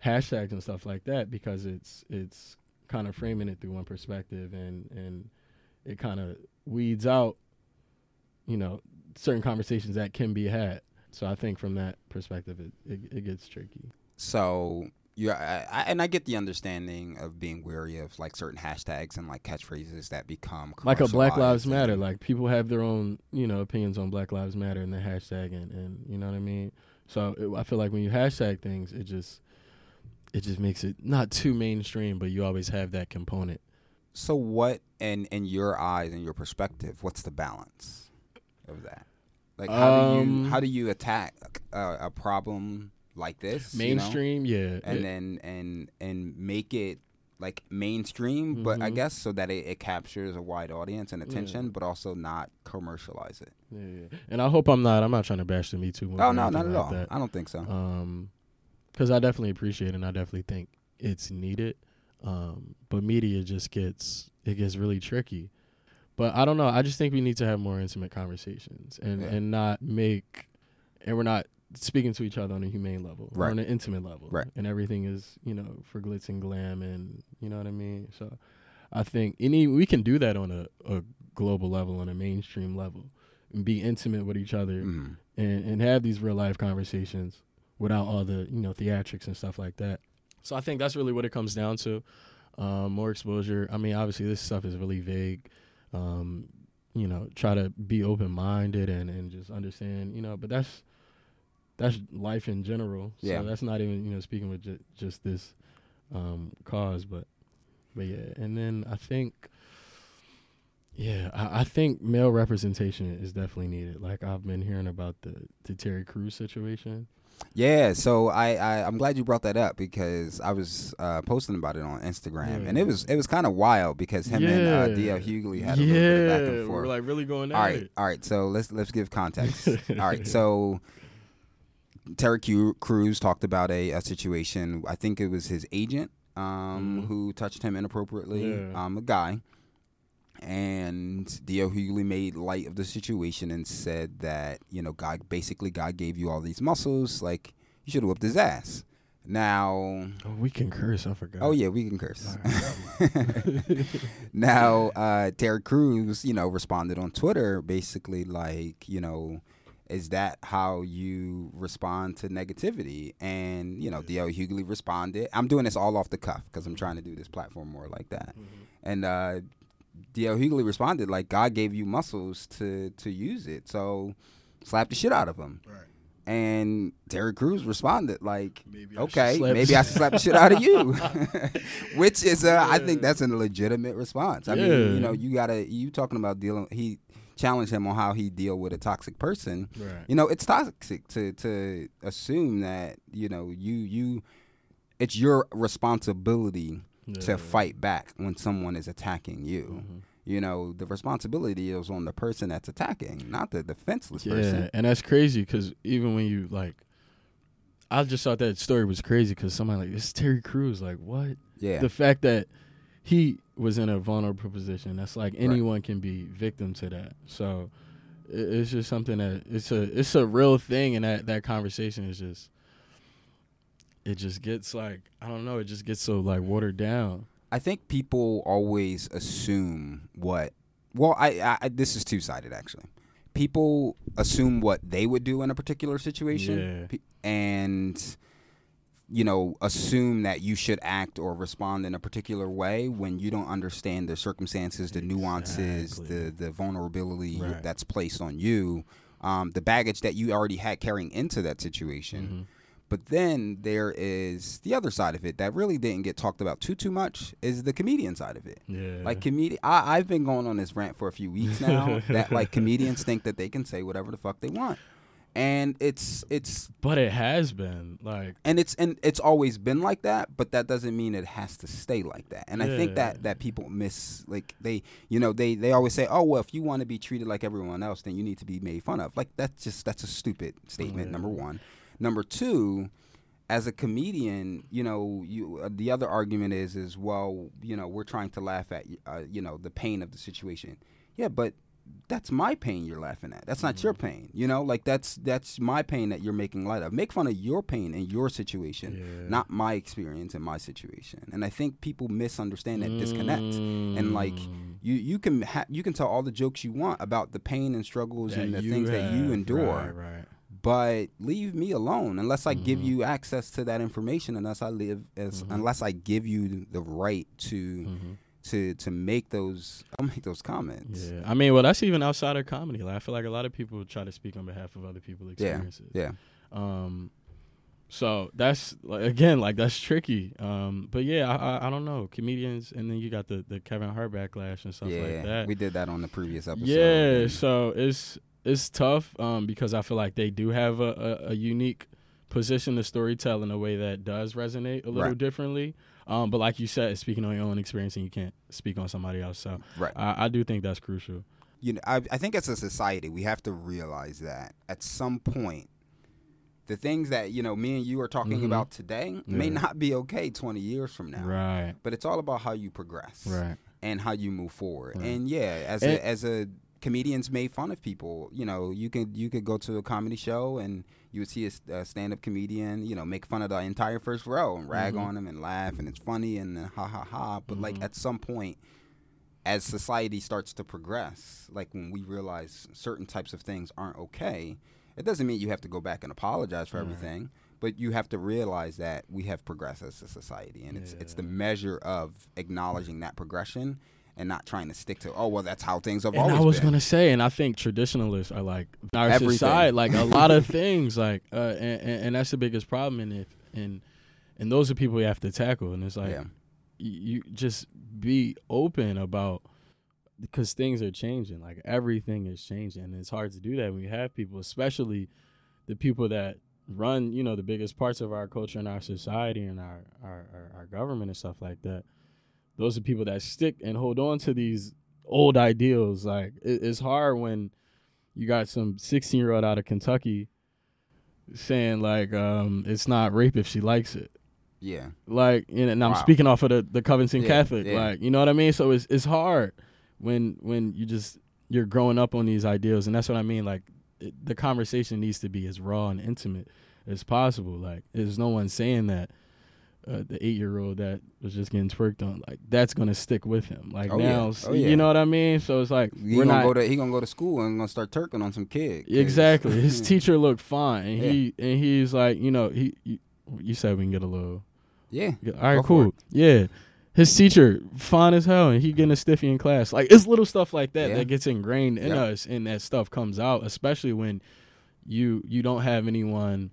Speaker 3: hashtags and stuff like that because it's it's kind of framing it through one perspective and and it kind of weeds out you know certain conversations that can be had. So i think from that perspective it it, it gets tricky.
Speaker 1: So yeah, and I get the understanding of being weary of like certain hashtags and like catchphrases that become
Speaker 3: like a black lives matter. like people have their own you know opinions on black lives matter and the hashtag and, and you know what i mean? So it, i feel like when you hashtag things it just it just makes it not too mainstream but you always have that component
Speaker 1: So what, in in your eyes and your perspective, what's the balance of that? Like how do you
Speaker 3: Um,
Speaker 1: how do you attack a, a problem like this? you know?
Speaker 3: mainstream yeah
Speaker 1: and then and and make it like mainstream, but I
Speaker 3: Mhm.
Speaker 1: guess so that it, it captures a wide audience and attention,
Speaker 3: Yeah.
Speaker 1: but also not commercialize it.
Speaker 3: yeah, yeah. and i hope i'm not i'm not trying to bash the me too movement
Speaker 1: Oh no, not at
Speaker 3: like
Speaker 1: all.
Speaker 3: that.
Speaker 1: I don't think so.
Speaker 3: um because i definitely appreciate it and i definitely think it's needed um but media just gets it gets really tricky but i don't know i just think we need to have more intimate conversations and
Speaker 1: Yeah.
Speaker 3: and not make and we're not speaking to each other on a humane level
Speaker 1: Right.
Speaker 3: on an intimate level
Speaker 1: Right.
Speaker 3: and everything is you know for glitz and glam and you know what i mean so i think any we can do that on a, a global level on a mainstream level and be intimate with each other
Speaker 1: Mhm.
Speaker 3: and, and have these real life conversations without all the you know theatrics and stuff like that. So I think that's really what it comes down to. Um, more exposure. I mean, obviously this stuff is really vague. Um, you know, try to be open minded and, and just understand. You know, but that's that's life in general. So
Speaker 1: Yeah.
Speaker 3: that's not even you know speaking with ju- just this um, cause, but but yeah. And then I think. Yeah, I, I think male representation is definitely needed. Like I've been hearing about the, the Terry Crews situation.
Speaker 1: Yeah, so I, I I'm glad you brought that up because I was uh, posting about it on Instagram and it was it was kind of wild because him and uh,
Speaker 3: Yeah.
Speaker 1: DL Hughley had a
Speaker 3: yeah,
Speaker 1: little bit of back and forth.
Speaker 3: we're like really going at
Speaker 1: all right,
Speaker 3: it.
Speaker 1: all right. So let's let's give context. all right, so Terry Cu- Crews talked about a, a situation. I think it was his agent um,
Speaker 3: Mhm.
Speaker 1: who touched him inappropriately.
Speaker 3: Yeah.
Speaker 1: Um, a guy, and D.L. Hughley made light of the situation and said that you know God basically God gave you all these muscles, like you should have whipped his ass. Now,
Speaker 3: Oh, we can curse. I forgot.
Speaker 1: oh yeah, we can curse.
Speaker 3: Right.
Speaker 1: now, uh, Terry Crews, you know, responded on Twitter basically like, you know, is that how you respond to negativity? And, you know, D.L. Hughley responded. I'm doing this all off the cuff because I'm trying to do this platform more like that. And uh, D.L. Hughley responded like, God gave you muscles to, to use it. So slap the shit out of him.
Speaker 3: Right.
Speaker 1: And Terry Crews responded like,
Speaker 3: Maybe
Speaker 1: okay,
Speaker 3: slap
Speaker 1: maybe I should slap the shit out of you. Which is, uh, I think that's a legitimate response. I mean, you know, you gotta, you talking about dealing, he challenged him on how he deal with a toxic person.
Speaker 3: Right.
Speaker 1: You know, it's toxic to, to assume that, you know, you, you, it's your responsibility to
Speaker 3: Yeah.
Speaker 1: fight back when someone is attacking you.
Speaker 3: Mhm.
Speaker 1: You know, the responsibility is on the person that's attacking, not the defenseless
Speaker 3: Yeah,
Speaker 1: person.
Speaker 3: and that's crazy because even when you like, I just thought that story was crazy because somebody like it's Terry Crews. Like what?
Speaker 1: Yeah.
Speaker 3: The fact that he was in a vulnerable position. That's like anyone can be victim to that. So it's just something that it's a it's a real thing, and that that conversation is just it just gets like I don't know. It just gets so like watered down.
Speaker 1: I think people always assume what. Well, I, I this is two sided actually. People assume what they would do in a particular situation,
Speaker 3: Yeah.
Speaker 1: And you know assume that you should act or respond in a particular way when you don't understand the circumstances, the nuances,
Speaker 3: Exactly.
Speaker 1: the the vulnerability
Speaker 3: Right.
Speaker 1: that's placed on you, um, the baggage that you already had carrying into that situation.
Speaker 3: Mhm.
Speaker 1: But then there is the other side of it that really didn't get talked about too too much is the comedian side of it.
Speaker 3: Yeah.
Speaker 1: Like comedian, I, I've been going on this rant for a few weeks now that like comedians think that they can say whatever the fuck they want, and it's it's
Speaker 3: but it has been like
Speaker 1: and it's and it's always been like that but that doesn't mean it has to stay like that and i think that that people miss like they you know they they always say oh well if you want to be treated like everyone else then you need to be made fun of like that's just that's a stupid statement
Speaker 3: Yeah.
Speaker 1: number one number two as a comedian you know you uh, the other argument is is well you know we're trying to laugh at uh, you know the pain of the situation yeah but that's my pain you're laughing at. That's not your
Speaker 3: Mm-hmm.
Speaker 1: pain. You know, like that's that's my pain that you're making light of. Make fun of your pain and your situation,
Speaker 3: Yeah.
Speaker 1: not my experience and my situation. And I think people misunderstand that disconnect. And like
Speaker 3: Mm.
Speaker 1: you you can ha- you can tell all the jokes you want about the pain and struggles
Speaker 3: That
Speaker 1: and the things that you endure,
Speaker 3: Right, right.
Speaker 1: But leave me alone unless I give
Speaker 3: Mhm.
Speaker 1: you access to that information. Unless I live as
Speaker 3: Mhm.
Speaker 1: unless I give you the right to
Speaker 3: Mhm.
Speaker 1: to to make those I'll make those comments.
Speaker 3: Yeah, I mean, well, that's even outside of comedy. Like, I feel like a lot of people try to speak on behalf of other people's experiences.
Speaker 1: yeah. yeah.
Speaker 3: Um, so that's like, again, like that's tricky. Um, but yeah, I, I I don't know comedians, and then you got the the Kevin Hart backlash and stuff
Speaker 1: yeah,
Speaker 3: like that.
Speaker 1: we did that on the previous episode.
Speaker 3: Yeah, so it's it's tough um, because I feel like they do have a, a, a unique position to storytell in a way that does resonate a little
Speaker 1: Right.
Speaker 3: differently. Um, but like you said, speaking on your own experience and you can't speak on somebody else. So
Speaker 1: right.
Speaker 3: I, I do think that's crucial.
Speaker 1: you know, I, I think as a society, we have to realize that at some point, the things that you know, me and you are talking
Speaker 3: Mhm.
Speaker 1: about today may not be okay 20 years from now.
Speaker 3: Right.
Speaker 1: But it's all about how you progress
Speaker 3: Right.
Speaker 1: and how you move forward.
Speaker 3: Right.
Speaker 1: And yeah, as
Speaker 3: And-
Speaker 1: a as a comedians made fun of people. You know, you could you could go to a comedy show and you would see a stand-up comedian, you know, make fun of the entire first row and rag
Speaker 3: Mhm.
Speaker 1: on them and laugh and it's funny and ha ha ha. But like
Speaker 3: Mhm.
Speaker 1: at some point, as society starts to progress, like when we realize certain types of things aren't okay, it doesn't mean you have to go back and apologize for
Speaker 3: Right.
Speaker 1: everything. But you have to realize that we have progressed as a society, and it's it's the measure of acknowledging that progression and not trying to stick to oh well that's how things have
Speaker 3: And
Speaker 1: always
Speaker 3: I was
Speaker 1: been.
Speaker 3: gonna say, and I think traditionalists are like our
Speaker 1: Everything.
Speaker 3: society, like a lot of things, like, uh, and, and, and that's the biggest problem. And if and and those are people we have to tackle. And it's like
Speaker 1: yeah,
Speaker 3: you, you just be open about because things are changing. Like everything is changing, and it's hard to do that when you have people, especially the people that run, you know, the biggest parts of our culture and our society and our our, our, our government and stuff like that. Those are people that stick and hold on to these old ideals. Like it, it's hard when you got some 16 year old out of Kentucky saying like um, it's not rape if she likes it
Speaker 1: yeah,
Speaker 3: like know, and I'm
Speaker 1: Wow.
Speaker 3: speaking off of the, the Covington
Speaker 1: Yeah,
Speaker 3: Catholic,
Speaker 1: yeah.
Speaker 3: like you know what I mean. So it's it's hard when when you just you're growing up on these ideals, and that's what I mean. Like it, the conversation needs to be as raw and intimate as possible. Like there's no one saying that uh, the eight year old that was just getting twerked on, like that's gonna stick with him. Like
Speaker 1: Oh, yeah.
Speaker 3: now,
Speaker 1: Oh,
Speaker 3: you know what I mean. So it's like
Speaker 1: he
Speaker 3: we're
Speaker 1: gonna
Speaker 3: not
Speaker 1: go to he gonna go to school and gonna start turking on some kid.
Speaker 3: exactly. His teacher looked fine, and
Speaker 1: Yeah.
Speaker 3: he and he's like, you know, he. you you said we can get a little
Speaker 1: yeah,
Speaker 3: Yeah, All right, cool. Yeah. His teacher, fine as hell, and he getting a stiffy in class. Like it's little stuff like that
Speaker 1: Yeah.
Speaker 3: that gets ingrained in
Speaker 1: Yeah.
Speaker 3: us, and that stuff comes out, especially when you you don't have anyone.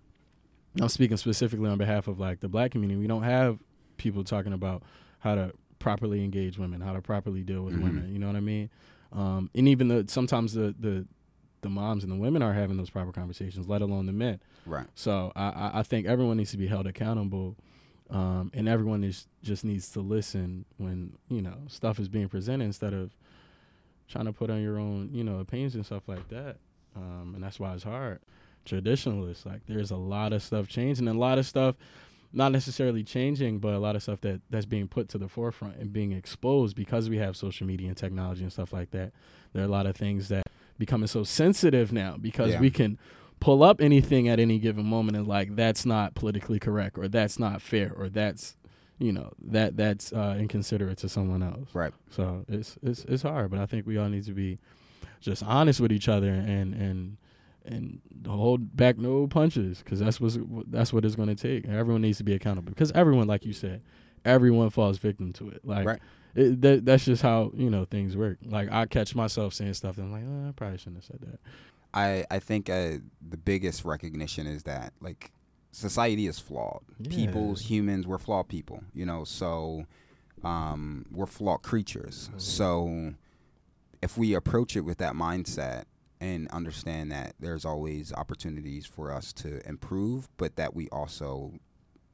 Speaker 3: I'm speaking specifically on behalf of like the black community. We don't have people talking about how to properly engage women, how to properly deal with
Speaker 1: Mhm.
Speaker 3: women. You know what I mean? Um, and even the sometimes the the the moms and the women are having those proper conversations, let alone the men.
Speaker 1: right.
Speaker 3: So I, I- I think everyone needs to be held accountable, um, and everyone is just needs to listen when you know stuff is being presented instead of trying to put on your own you know opinions and stuff like that. Um, and that's why it's hard. Traditionalists like there's a lot of stuff changing, and a lot of stuff not necessarily changing, but a lot of stuff that that's being put to the forefront and being exposed because we have social media and technology and stuff like that. There are a lot of things that becoming so sensitive now because
Speaker 1: Yeah.
Speaker 3: we can pull up anything at any given moment and like that's not politically correct or that's not fair or that's you know that that's uh, inconsiderate to someone else.
Speaker 1: Right.
Speaker 3: So it's it's it's hard, but I think we all need to be just honest with each other and and and hold back no punches because that's what's that's what it's going to take. Everyone needs to be accountable because everyone, like you said, everyone falls victim to it. Like
Speaker 1: Right.
Speaker 3: it, that, that's just how you know things work. Like I catch myself saying stuff and I'm like, oh, I probably shouldn't have said that.
Speaker 1: I I think uh, the biggest recognition is that like society is flawed.
Speaker 3: Yeah.
Speaker 1: People's humans, we're flawed people. You know, so um, we're flawed creatures.
Speaker 3: Mhm.
Speaker 1: So if we approach it with that mindset and understand that there's always opportunities for us to improve, but that we also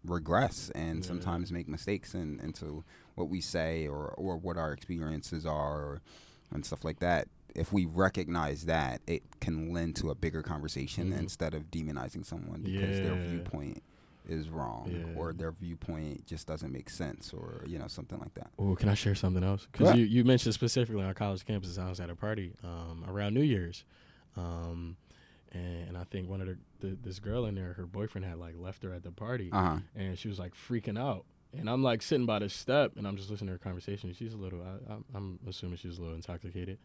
Speaker 1: regress and
Speaker 3: Yeah.
Speaker 1: sometimes make mistakes in, into what we say or, or what our experiences are or, and stuff like that. If we recognize that, it can lend to a bigger conversation
Speaker 3: Mhm.
Speaker 1: instead of demonizing someone because their viewpoint is wrong
Speaker 3: Yeah.
Speaker 1: or their viewpoint just doesn't make sense or you know something like that.
Speaker 3: Oh, can I share something else? Because
Speaker 1: ahead.
Speaker 3: you, you mentioned specifically on college campuses, I was at a party um, around New Year's, um, and, and I think one of the, the this girl in there, her boyfriend had like left her at the party,
Speaker 1: Uh huh.
Speaker 3: and she was like freaking out. And I'm like sitting by the step, and I'm just listening to her conversation. She's a little, I, I'm, I'm assuming she's a little intoxicated.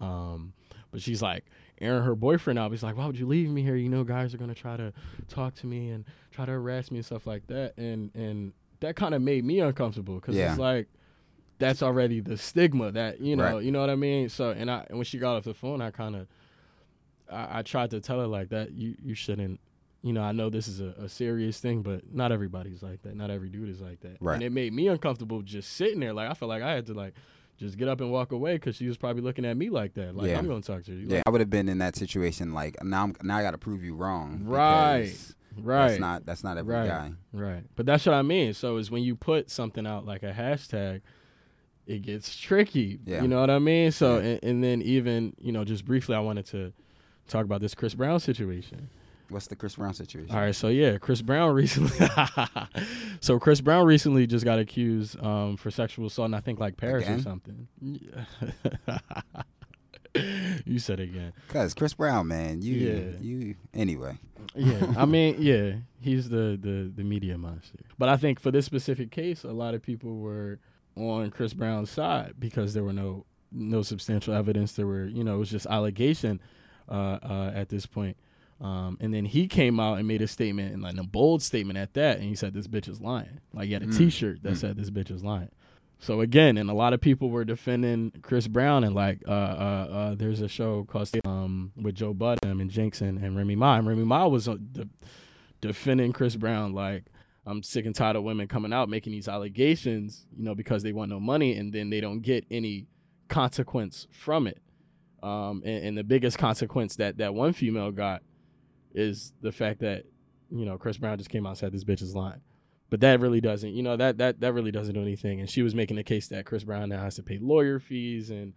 Speaker 3: Um, but she's like airing her boyfriend out. He's like, "Why would you leave me here? You know, guys are gonna try to talk to me and try to harass me and stuff like that." And and that kind of made me uncomfortable because
Speaker 1: Yeah.
Speaker 3: it's like that's already the stigma that you know,
Speaker 1: Right.
Speaker 3: you know what I mean. So and I and when she got off the phone, I kind of I, I tried to tell her like that you you shouldn't. You know, I know this is a, a serious thing, but not everybody's like that. Not every dude is like that.
Speaker 1: Right.
Speaker 3: And it made me uncomfortable just sitting there. Like I felt like I had to like just get up and walk away because she was probably looking at me like that. Like
Speaker 1: Yeah.
Speaker 3: I'm gonna talk to you.
Speaker 1: Yeah, I would have been in that situation. Like now, I'm, now I got to prove you wrong.
Speaker 3: Right. right.
Speaker 1: That's not that's not every
Speaker 3: Right.
Speaker 1: guy.
Speaker 3: Right. But that's what I mean. So is when you put something out like a hashtag, it gets tricky.
Speaker 1: Yeah.
Speaker 3: You know what I mean? So
Speaker 1: Yeah.
Speaker 3: and, and then even, you know, just briefly I wanted to talk about this Chris Brown situation.
Speaker 1: What's the Chris Brown situation?
Speaker 3: All right, so yeah, Chris Brown recently So Chris Brown recently just got accused um, for sexual assault in I think like Paris
Speaker 1: Again?
Speaker 3: or something. you said it again.
Speaker 1: Cause Chris Brown, man, you
Speaker 3: Yeah.
Speaker 1: you anyway.
Speaker 3: yeah, I mean, yeah, he's the, the the media monster. But I think for this specific case, a lot of people were on Chris Brown's side because there were no no substantial evidence. There were, you know, it was just allegation uh, uh, at this point. Um, and then he came out and made a statement, and like a bold statement at that, and he said this bitch is lying. Like he had a
Speaker 1: Mm.
Speaker 3: T-shirt that
Speaker 1: Mm.
Speaker 3: said this bitch is lying. So again, and a lot of people were defending Chris Brown, and like, uh, uh, uh, there's a show called um with Joe Budden and and, and Remy Ma. And Remy Ma was uh, de- defending Chris Brown, like, I'm sick and tired of women coming out making these allegations, you know, because they want no money, and then they don't get any consequence from it. Um, and, and the biggest consequence that that one female got is the fact that you know Chris Brown just came out and said this bitch is lying. But that really doesn't, you know, that that that really doesn't do anything. And she was making the case that Chris Brown now has to pay lawyer fees and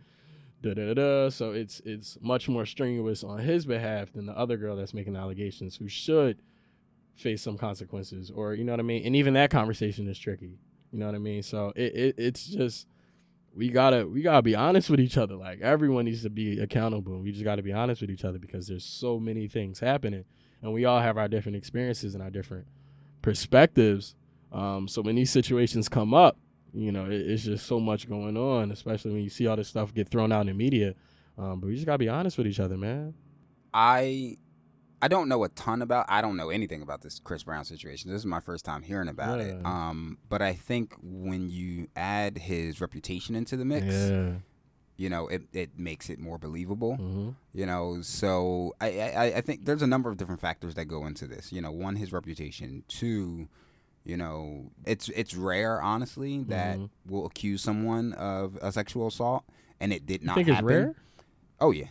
Speaker 3: da da da. So it's it's much more strenuous on his behalf than the other girl that's making allegations who should face some consequences or you know what I mean. And even that conversation is tricky. You know what I mean. So it, it it's just we gotta we gotta be honest with each other. Like everyone needs to be accountable. We just gotta be honest with each other because there's so many things happening, and we all have our different experiences and our different perspectives. Um, so when these situations come up, you know, it, it's just so much going on, especially when you see all this stuff get thrown out in the media. Um, but we just gotta be honest with each other, man.
Speaker 1: I I don't know a ton about. I don't know anything about this Chris Brown situation. This is my first time hearing about it. Um, but I think when you add his reputation into the mix,
Speaker 3: Yeah.
Speaker 1: you know, it, it makes it more believable.
Speaker 3: hmm
Speaker 1: You know, so I, I I think there's a number of different factors that go into this. You know, one, his reputation. Two, you know, it's it's rare, honestly, that
Speaker 3: Mhm.
Speaker 1: we'll accuse someone of a sexual assault and it did
Speaker 3: You
Speaker 1: not
Speaker 3: think
Speaker 1: happen.
Speaker 3: it's rare?
Speaker 1: Oh yeah,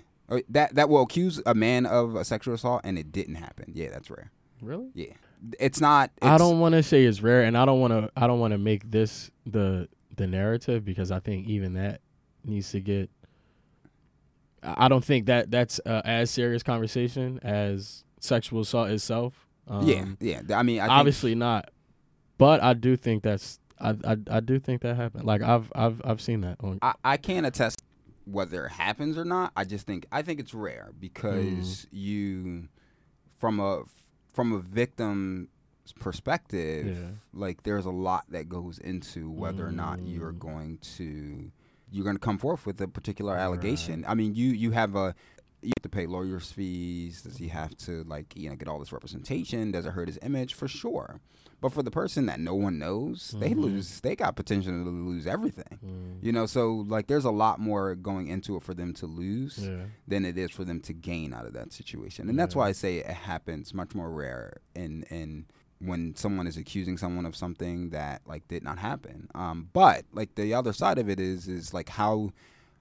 Speaker 1: that that will accuse a man of a sexual assault and it didn't happen. Yeah, that's rare.
Speaker 3: Really?
Speaker 1: Yeah, it's not. It's,
Speaker 3: I don't want to say it's rare, and I don't want to. I don't want to make this the the narrative because I think even that needs to get. I don't think that that's uh, as serious conversation as sexual assault itself. Um,
Speaker 1: yeah, yeah. I mean, I think,
Speaker 3: obviously not, but I do think that's. I, I I do think that happened. Like I've I've I've seen that on.
Speaker 1: I, I can't attest whether it happens or not. I just think I think it's rare because you, from a from a victim's perspective,
Speaker 3: Yeah.
Speaker 1: like there's a lot that goes into whether or not you're
Speaker 3: Mm.
Speaker 1: going to you're going to come forth with a particular allegation. I mean, you you have a you have to pay lawyers' fees? Does he have to like you know get all this representation? Does it hurt his image? For sure. But for the person that no one knows, they
Speaker 3: Mhm.
Speaker 1: lose. They got potential to lose everything.
Speaker 3: Mm.
Speaker 1: You know, so like there's a lot more going into it for them to lose
Speaker 3: Yeah.
Speaker 1: than it is for them to gain out of that situation. And that's why I say it happens much more rare in in when someone is accusing someone of something that like did not happen. Um, but like the other side of it is is like how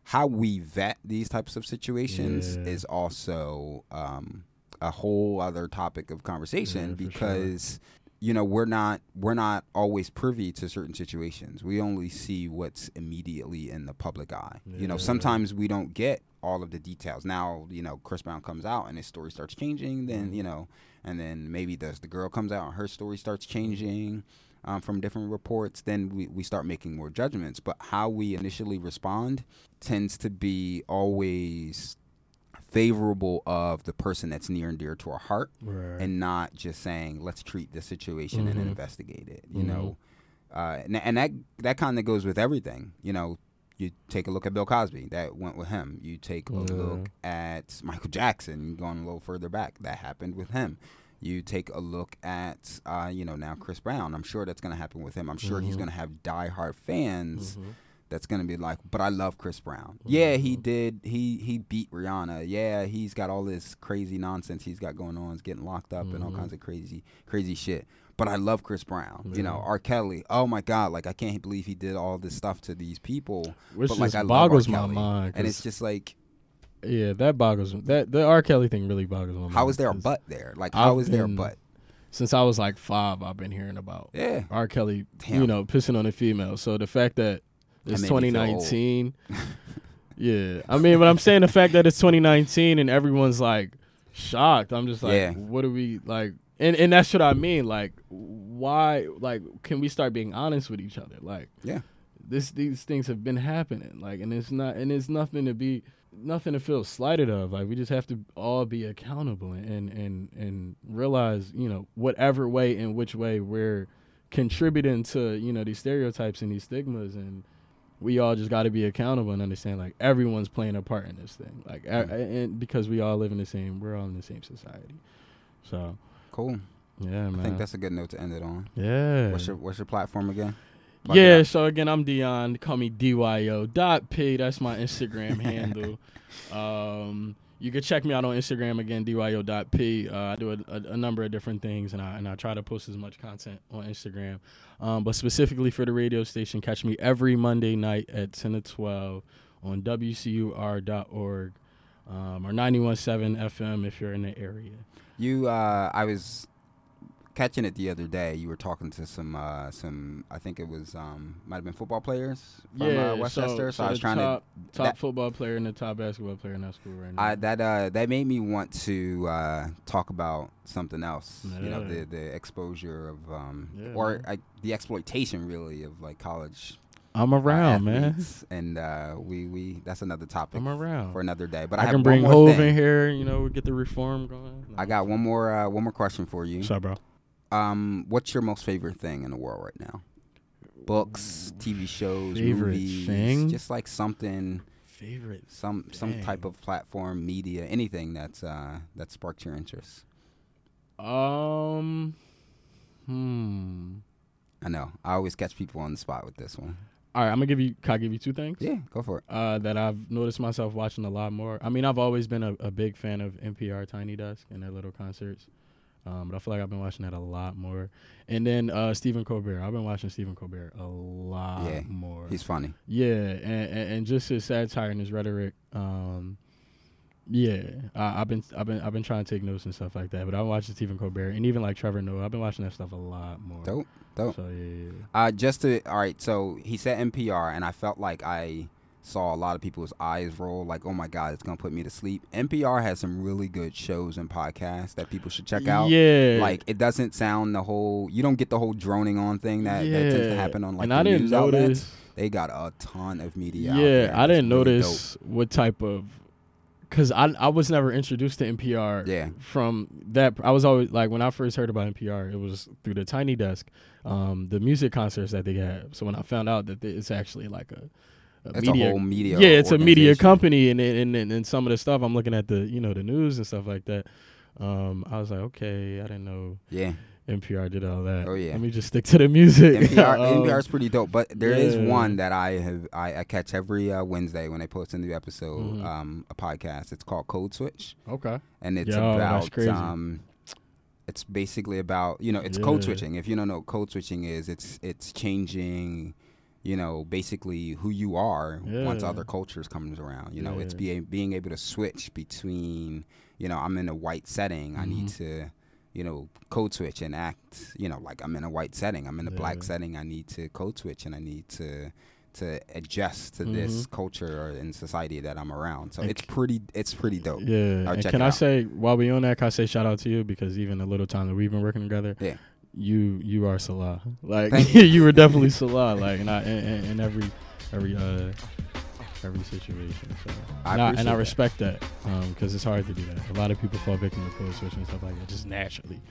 Speaker 1: how we vet these types of situations
Speaker 3: Yeah.
Speaker 1: is also um, a whole other topic of conversation
Speaker 3: Yeah, for sure.
Speaker 1: because you know we're not we're not always privy to certain situations we only see what's immediately in the public eye you know sometimes we don't get all of the details now you know chris brown comes out and his story starts changing then
Speaker 3: Mm-hmm.
Speaker 1: you know and then maybe the, the girl comes out and her story starts changing um, from different reports then we, we start making more judgments but how we initially respond tends to be always favorable of the person that's near and dear to our heart
Speaker 3: Right.
Speaker 1: and not just saying let's treat the situation and
Speaker 3: Mhm.
Speaker 1: investigate it you
Speaker 3: Mhm.
Speaker 1: know uh, and, and that that kind of goes with everything you know you take a look at bill cosby that went with him you take a
Speaker 3: Yeah.
Speaker 1: look at michael jackson going a little further back that happened with him you take a look at uh, you know now chris brown i'm sure that's going to happen with him i'm sure he's
Speaker 3: Mhm.
Speaker 1: going to have diehard fans
Speaker 3: Mhm.
Speaker 1: that's gonna be like, but I love Chris Brown. Yeah, he did. He he beat Rihanna. Yeah, he's got all this crazy nonsense he's got going on. He's getting locked up and all
Speaker 3: Mhm.
Speaker 1: kinds of crazy crazy shit. But I love Chris Brown. You know, R. Kelly. Oh my God, like I can't believe he did all this stuff to these people.
Speaker 3: Which
Speaker 1: but like I love
Speaker 3: boggles my mind.
Speaker 1: And it's just like,
Speaker 3: yeah, that boggles that the R. Kelly thing really boggles mind.
Speaker 1: how is there a butt there? Like, how
Speaker 3: I've
Speaker 1: is there a
Speaker 3: been-
Speaker 1: butt?
Speaker 3: Since I was like five, I've been hearing about
Speaker 1: Yeah.
Speaker 3: R. Kelly,
Speaker 1: Damn.
Speaker 3: you know, pissing on a female. So the fact that
Speaker 1: That
Speaker 3: it's
Speaker 1: made me feel old.
Speaker 3: 2019, yeah. I mean, but I'm saying the fact that it's 2019 and everyone's like shocked. I'm just like,
Speaker 1: Yeah.
Speaker 3: what are we like? And and that's what I mean. Like, why? Like, can we start being honest with each other? Like,
Speaker 1: Yeah.
Speaker 3: this these things have been happening. Like, and it's not, and it's nothing to be, nothing to feel slighted of. Like, we just have to all be accountable and and and realize, you know, whatever way in which way we're contributing to, you know, these stereotypes and these stigmas and we all just got to be accountable and understand like everyone's playing a part in this thing like
Speaker 1: Mm.
Speaker 3: a- and because we all live in the same we're all in the same society so
Speaker 1: Cool.
Speaker 3: yeah man
Speaker 1: I think that's a good note to end it on.
Speaker 3: yeah
Speaker 1: What's your What's your platform again? Plug
Speaker 3: yeah so again i'm dion call me dyo dot p that's my instagram handle um you can check me out on Instagram again, dyo.p. Uh, I do a, a, a number of different things, and I and I try to post as much content on Instagram. Um, but specifically for the radio station, catch me every Monday night at 10 to 12 on WCUR.org um, or 91.7 FM if you're in the area.
Speaker 1: You, uh, I was catching it the other day. You were talking to some, uh, some. I think it was, um, might have been football players from
Speaker 3: yeah,
Speaker 1: uh, West Chester. So, I was trying
Speaker 3: top,
Speaker 1: to.
Speaker 3: top
Speaker 1: that-
Speaker 3: football player and the top basketball player in that school right now.
Speaker 1: I, that uh, that made me want to uh, talk about something else. You know, the the exposure of, um,
Speaker 3: Yeah,
Speaker 1: or. I, the exploitation really of like college.
Speaker 3: I'm
Speaker 1: uh,
Speaker 3: around, man.
Speaker 1: And uh, we we that's another topic
Speaker 3: I'm around.
Speaker 1: for another day. But I,
Speaker 3: I,
Speaker 1: have
Speaker 3: can
Speaker 1: one
Speaker 3: bring
Speaker 1: more
Speaker 3: Hove
Speaker 1: thing.
Speaker 3: in here. You know, we get the reform going.
Speaker 1: I got one more uh, one more question for you.
Speaker 3: What's up, bro?
Speaker 1: Um, what's your most favorite thing in the world right now? Books, TV shows,
Speaker 3: Favorite
Speaker 1: movies,
Speaker 3: thing?
Speaker 1: just like something,
Speaker 3: Favorite.
Speaker 1: some some type of platform, media, anything that's uh that sparked your interest.
Speaker 3: Um. Hmm.
Speaker 1: I know. I always catch people on the spot with this one.
Speaker 3: All right, I'm gonna give you. Can I give you two things?
Speaker 1: Yeah, go for it.
Speaker 3: Uh, that I've noticed myself watching a lot more. I mean, I've always been a, a big fan of NPR Tiny Desk and their little concerts. Um, but I feel like I've been watching that a lot more. And then uh, Stephen Colbert. I've been watching Stephen Colbert a lot
Speaker 1: Yeah,
Speaker 3: more.
Speaker 1: He's funny.
Speaker 3: Yeah, and, and, and just his satire and his rhetoric. Um, yeah, I, I've been I've been I've been trying to take notes and stuff like that. But I'm watching Stephen Colbert and even like Trevor Noah. I've been watching that stuff a lot more.
Speaker 1: Dope, dope.
Speaker 3: So yeah, yeah, yeah.
Speaker 1: Uh, just to all right. So he said NPR, and I felt like I saw a lot of people's eyes roll. Like, oh my god, it's gonna put me to sleep. NPR has some really good shows and podcasts that people should check out.
Speaker 3: Yeah,
Speaker 1: Like, it doesn't sound the whole. You don't get the whole droning on thing that, that tends to happen on like
Speaker 3: and
Speaker 1: the
Speaker 3: I didn't
Speaker 1: news
Speaker 3: notice.
Speaker 1: outlets. They got a ton of media. out
Speaker 3: Yeah. I didn't
Speaker 1: really
Speaker 3: notice what type of because I I was never introduced to NPR.
Speaker 1: Yeah,
Speaker 3: From that, I was always like when I first heard about NPR, it was through the Tiny Desk, um, the music concerts that they have. So when I found out that it's actually like a a
Speaker 1: It's a
Speaker 3: media,
Speaker 1: whole media
Speaker 3: yeah, it's a media company, and, and and and some of the stuff I'm looking at the you know the news and stuff like that. Um, I was like, okay, I didn't know
Speaker 1: Yeah,
Speaker 3: NPR did all that.
Speaker 1: Oh, yeah.
Speaker 3: let me just stick to the music.
Speaker 1: NPR
Speaker 3: Um,
Speaker 1: is pretty dope. But there is
Speaker 3: yeah.
Speaker 1: one that I have I, I catch every uh, Wednesday when they post a new episode,
Speaker 3: Mhm.
Speaker 1: um, a podcast. It's called Code Switch,
Speaker 3: Okay.
Speaker 1: and it's
Speaker 3: Yo,
Speaker 1: about um, it's basically about you know it's code switching. If you don't know what code switching is, it's it's changing. You know, basically who you are once other cultures comes around. You know, it's
Speaker 3: Yeah.
Speaker 1: being being able to switch between. You know, I'm in a white setting. I need
Speaker 3: Mhm.
Speaker 1: to you know, code switch and act, you know, like I'm in a white setting. I'm in a black setting. I need to code switch and I need to to adjust to this culture or in society that I'm around. So
Speaker 3: And
Speaker 1: it's pretty it's pretty dope.
Speaker 3: Yeah. And can I
Speaker 1: out.
Speaker 3: say while we on that, can I say shout out to you because even the little time that we've been working together,
Speaker 1: Yeah.
Speaker 3: You you are Salah. Like
Speaker 1: Thank
Speaker 3: you were definitely Salah. Like and I in, in, every every uh every situation. So
Speaker 1: I
Speaker 3: and, I, and I
Speaker 1: that.
Speaker 3: respect that because it's hard to do that. A lot of people fall victim to code switch and stuff like that just naturally.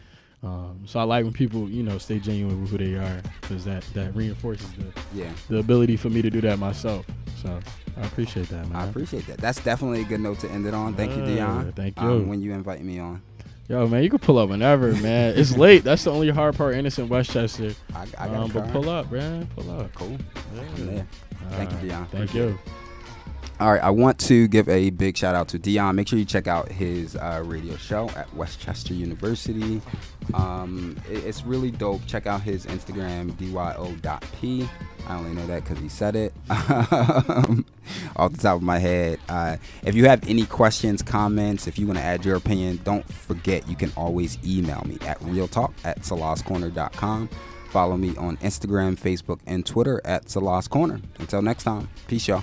Speaker 3: Um, so I like when people you know stay genuine with who they are because that that reinforces the
Speaker 1: Yeah.
Speaker 3: the ability for me to do that myself. So I appreciate that, man.
Speaker 1: I appreciate that. That's definitely a good note to end it on. Thank you, Dion.
Speaker 3: thank
Speaker 1: um,
Speaker 3: you.
Speaker 1: when you invite me on.
Speaker 3: Yo, man, you can pull up whenever, man. It's late. That's the only hard part. Innocent West Chester.
Speaker 1: I, I got
Speaker 3: Um, but pull up, man. Pull up.
Speaker 1: Cool.
Speaker 3: Yeah.
Speaker 1: Yeah. Thank you, Dion.
Speaker 3: Thank
Speaker 1: Appreciate
Speaker 3: you.
Speaker 1: All right, I want to give a big shout out to Dion. Make sure you check out his uh, radio show at West Chester University. Um, it- it's really dope. Check out his Instagram, dyo.p. I only know that because he said it off the top of my head. Uh, if you have any questions, comments, if you want to add your opinion, don't forget you can always email me at realtalk at salascorner.com. Follow me on Instagram, Facebook, and Twitter at Salas Corner. Until next time, peace, y'all.